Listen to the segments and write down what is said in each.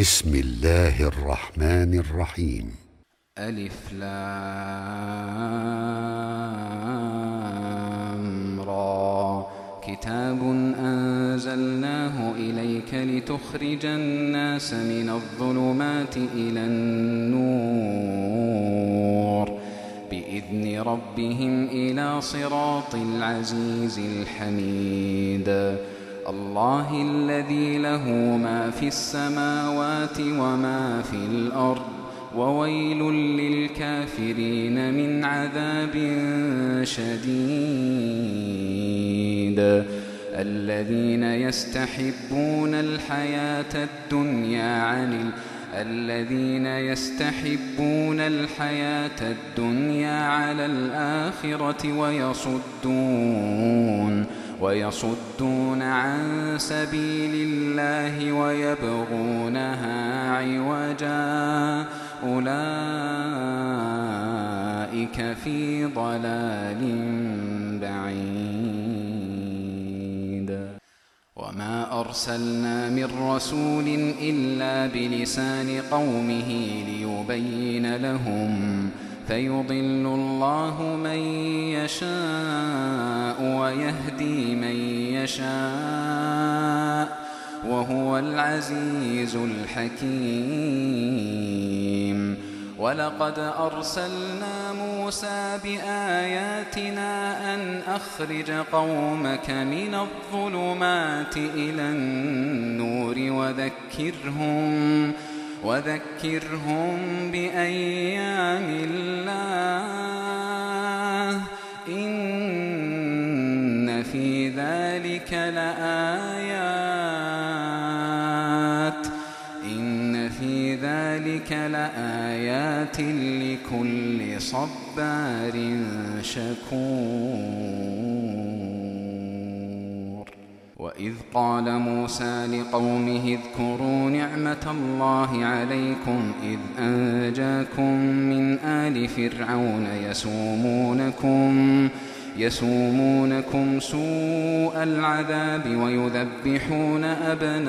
بسم الله الرحمن الرحيم. ألف لام را. كتاب أنزلناه إليك لتخرج الناس من الظلمات إلى النور. بإذن ربهم إلى صراط العزيز الحميد. الله الذي له ما في السماوات وما في الأرض وويل للكافرين من عذاب شديد. الذين يستحبون الحياة الدنيا عن الذين يستحبون الحياة الدنيا على الآخرة ويصدون. ويصدون عن سبيل الله ويبغونها عوجا. أولئك في ضلال بعيد. وما أرسلنا من رسول إلا بلسان قومه ليبين لهم فيضل الله من يشاء ويهدي من يشاء وهو العزيز الحكيم. ولقد أرسلنا موسى بآياتنا أن أخرج قومك من الظلمات إلى النور وذكرهم وذكرهم بأيام الله إن في ذلك لآيات إن في ذلك لآيات لكل صبار شكور وإذ قال موسى لقومه اذكروا نعمة الله عليكم إذ أنجاكم من آل فرعون يسومونكم يسومونكم سوء العذاب ويذبحون أبناءكم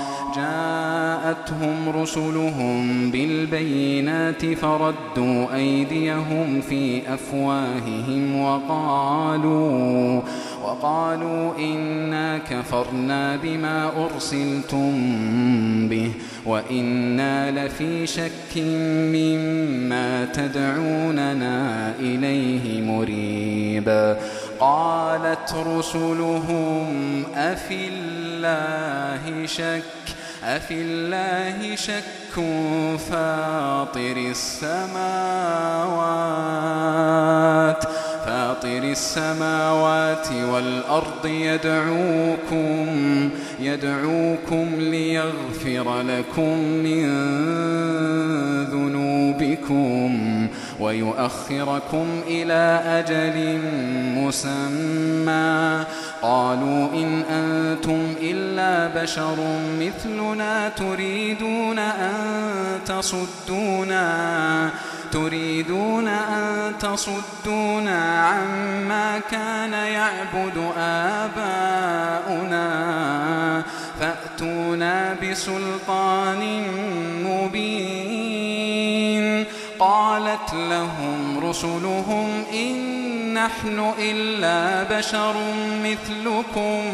جاءتهم رسلهم بالبينات فردوا أيديهم في أفواههم وقالوا وقالوا إنا كفرنا بما أرسلتم به وإنا لفي شك مما تدعوننا إليه مريب. قالت رسلهم أفي الله شك؟ أفي الله شك فاطر السماوات فاطر السماوات والأرض يدعوكم يدعوكم ليغفر لكم من ذنوبكم ويؤخركم إلى أجل مسمى. قالوا إن أنتم إلا بشر مثلنا تريدون أن تصدونا تريدون أن تصدونا عما كان يعبد آباؤنا فأتونا بسلطان مبين. قالت لهم رسلهم إن نحن إلا بشر مثلكم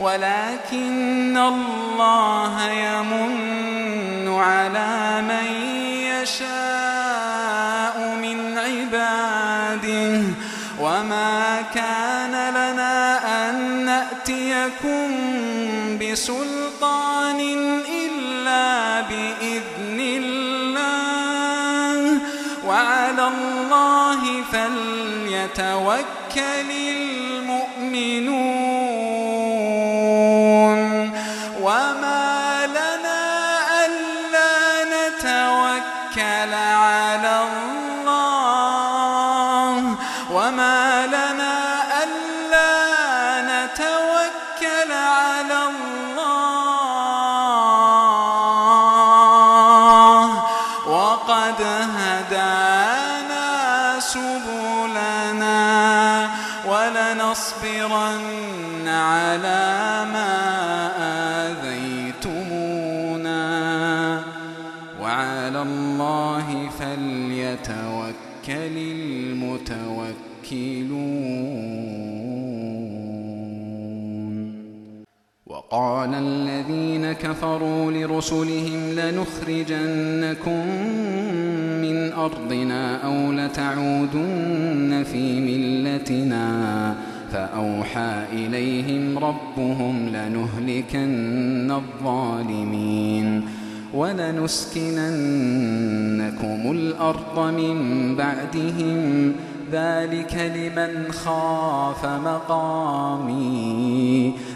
ولكن الله يمن على من يشاء من عباده. وما كان لنا أن نأتيكم بسلطان إلا بإذن الله. وعلى الله فليتوكل المؤمنون كفروا لرسلهم لنخرجنكم من أرضنا أو لتعودن في ملتنا فأوحى إليهم ربهم لنهلكن الظالمين ولنسكننكم الأرض من بعدهم ذلك لمن خاف مقامي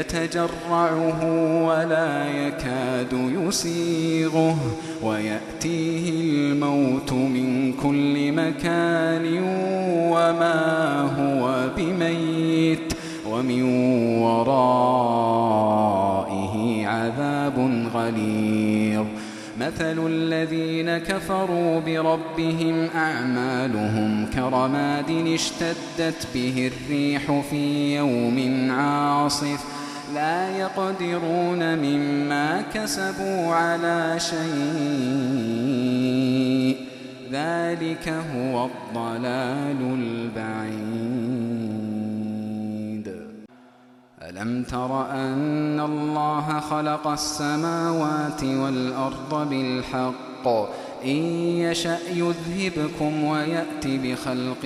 يتجرعه ولا يكاد يسيغه ويأتيه الموت من كل مكان وما هو بميت ومن ورائه عذاب غليظ. مثل الذين كفروا بربهم أعمالهم كرماد اشتدت به الريح في يوم عاصف لا يقدرون مما كسبوا على شيء. ذلك هو الضلال البعيد. ألم تر أن الله خلق السماوات والأرض بالحق؟ إن يشأ يذهبكم ويأت بخلق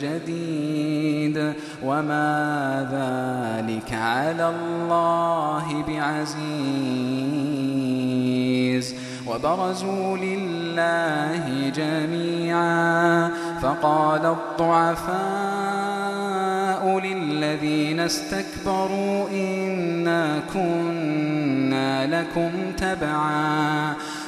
جديد وما ذلك على الله بعزيز وبرزوا لله جميعا فقال الضعفاء للذين استكبروا إنا كنا لكم تبعا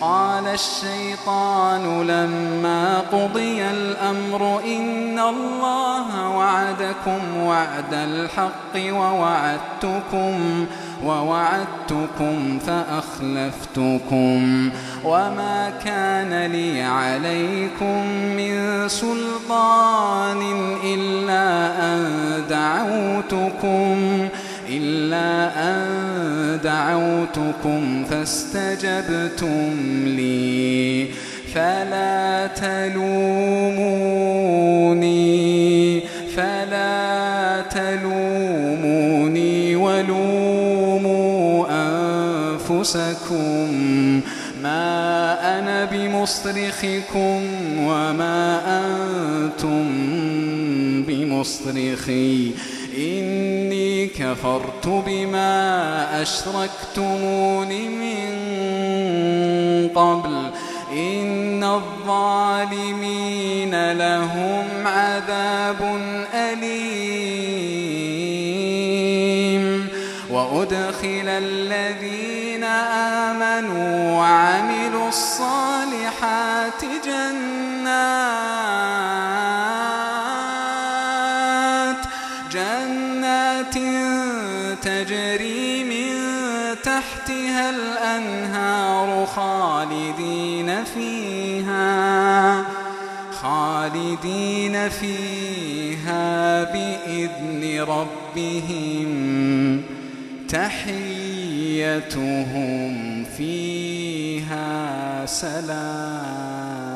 وقال الشيطان لما قضي الأمر إن الله وعدكم وعد الحق ووعدتكم ووعدتكم فأخلفتكم وما كان لي عليكم من سلطان إلا أن دعوتكم إلا أن دعوتكم فاستجبتم لي. فلا تلوموني فلا تلوموني ولوموا أنفسكم. ما أنا بمصرخكم وما أنتم بمصرخي. إني كفرت بما أشركتمون من قبل إن الظالمين لهم عذاب أليم وأدخل الذين آمنوا وعملوا الصالحات جنات خالدين فيها خالدين فيها بإذن ربهم. تحيتهم فيها سلام.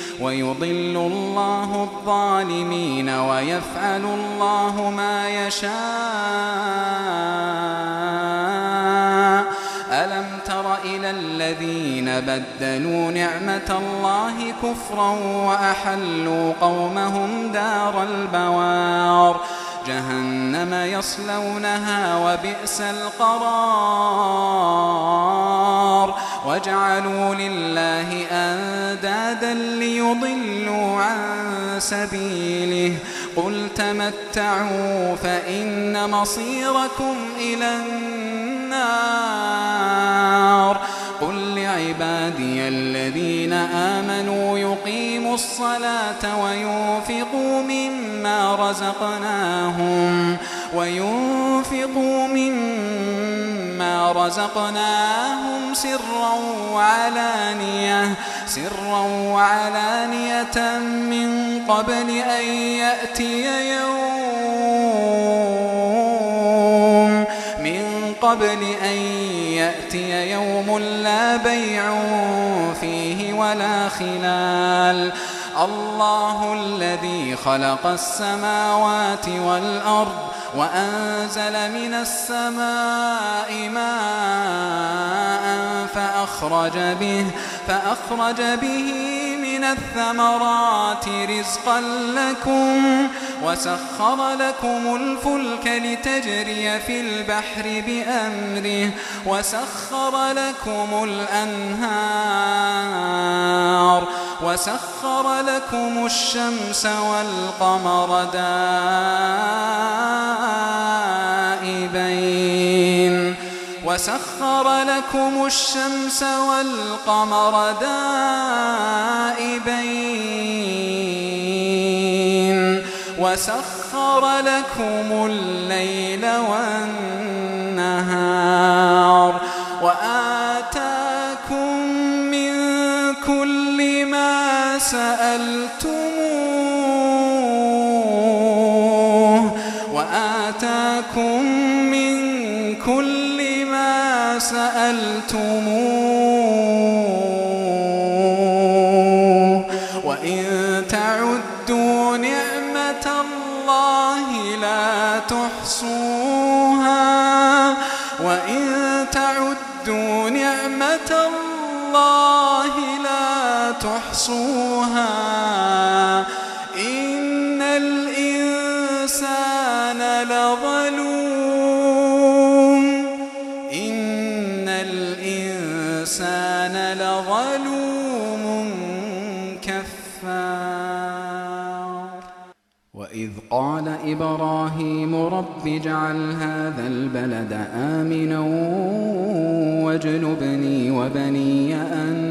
ويضل الله الظالمين ويفعل الله ما يشاء. ألم تر إلى الذين بدلوا نعمة الله كفرا وأحلوا قومهم دار البوار؟ جهنم يصلونها وبئس القرار. وجعلوا لله أندادا ليضلوا عن سبيله. قل تمتعوا فإن مصيركم إلى النار. قل لعبادي الذين آمنوا يقيموا الصلاة وينفقوا مما رزقناهم وينفقوا مما رزقناهم سرا وعلانية سرا وعلانية من قبل أن يأتي يوم من قبل أن يأتي يوم لا بيع فيه ولا خلال. الله الذي خلق السماوات والأرض وأنزل من السماء ماء فأخرج به فأخرج به من الثمرات رزقا لكم. وسخر لكم الفلك لتجري في البحر بأمره وسخر لكم الأنهار وسخر لكم الشمس والقمر دائبين وسخر لكم الشمس والقمر دائبين وسخر لكم الليل والنهار وآتاكم من كل ما سألتموه وآتاكم من كل ما سألتموه تحصوها إن الإنسان لظلوم. إن الإنسان لظلوم كفار. وإذ إذ قال إبراهيم رب اجعل هذا البلد آمنا واجنبني وبني أن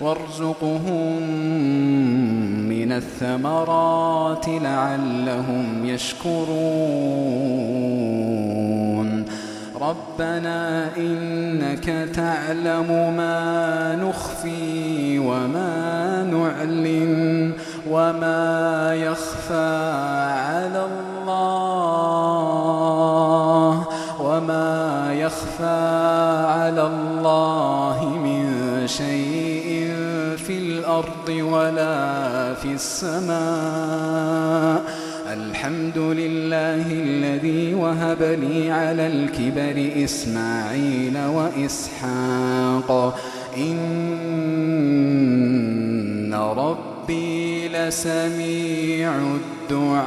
وارزقهم من الثمرات لعلهم يشكرون. ربنا إنك تعلم ما نخفي وما نعلن وما يخفى على الله وما يخفى على الله من شيء الأرض ولا في السماء. الحمد لله الذي وهب لي على الكبر إسماعيل وإسحاق. إن ربي لسميع الدعاء.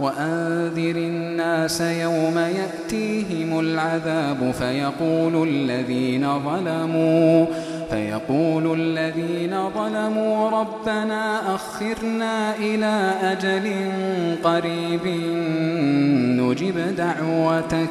وأنذر الناس يوم يأتيهم العذاب فيقول الذين ظلموا فيقول الذين ظلموا ربنا أخرنا إلى أجل قريب نجب دعوتك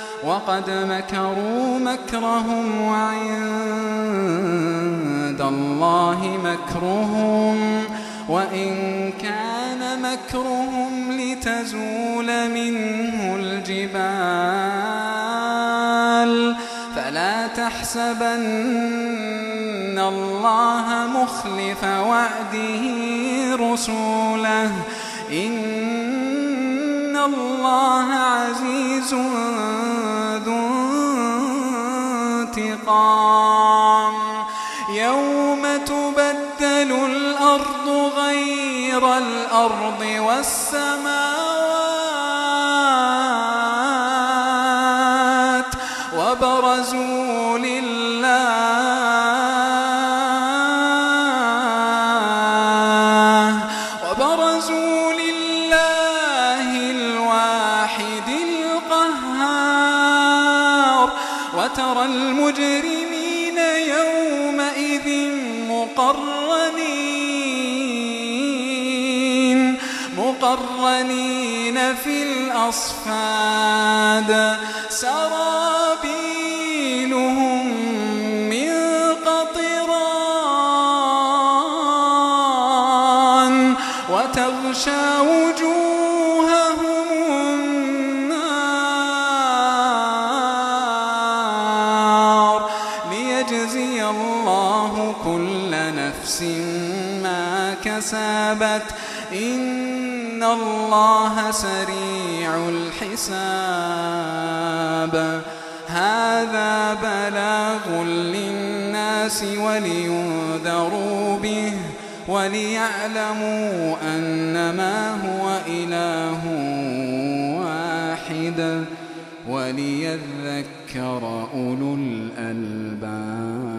وقد مكروا مكرهم وعند الله مكرهم وإن كان مكرهم لتزول منه الجبال فلا تحسبن الله مخلف وعده رسوله إن الله عزيز غير الأرض والسماوات وبرزوا لله وبرزوا لله الواحد القهار وترى المجرمين يومئذ مقرنين مقرنين في الأصفاد. سرابيلهم من قطران وتغشى وجوههم النار. ليجزي الله كل نفس كسبت. إن الله سريع الحساب هذا بلاغ للناس ولينذروا به وليعلموا أنما هو إله واحد وليذكر أولو الألباب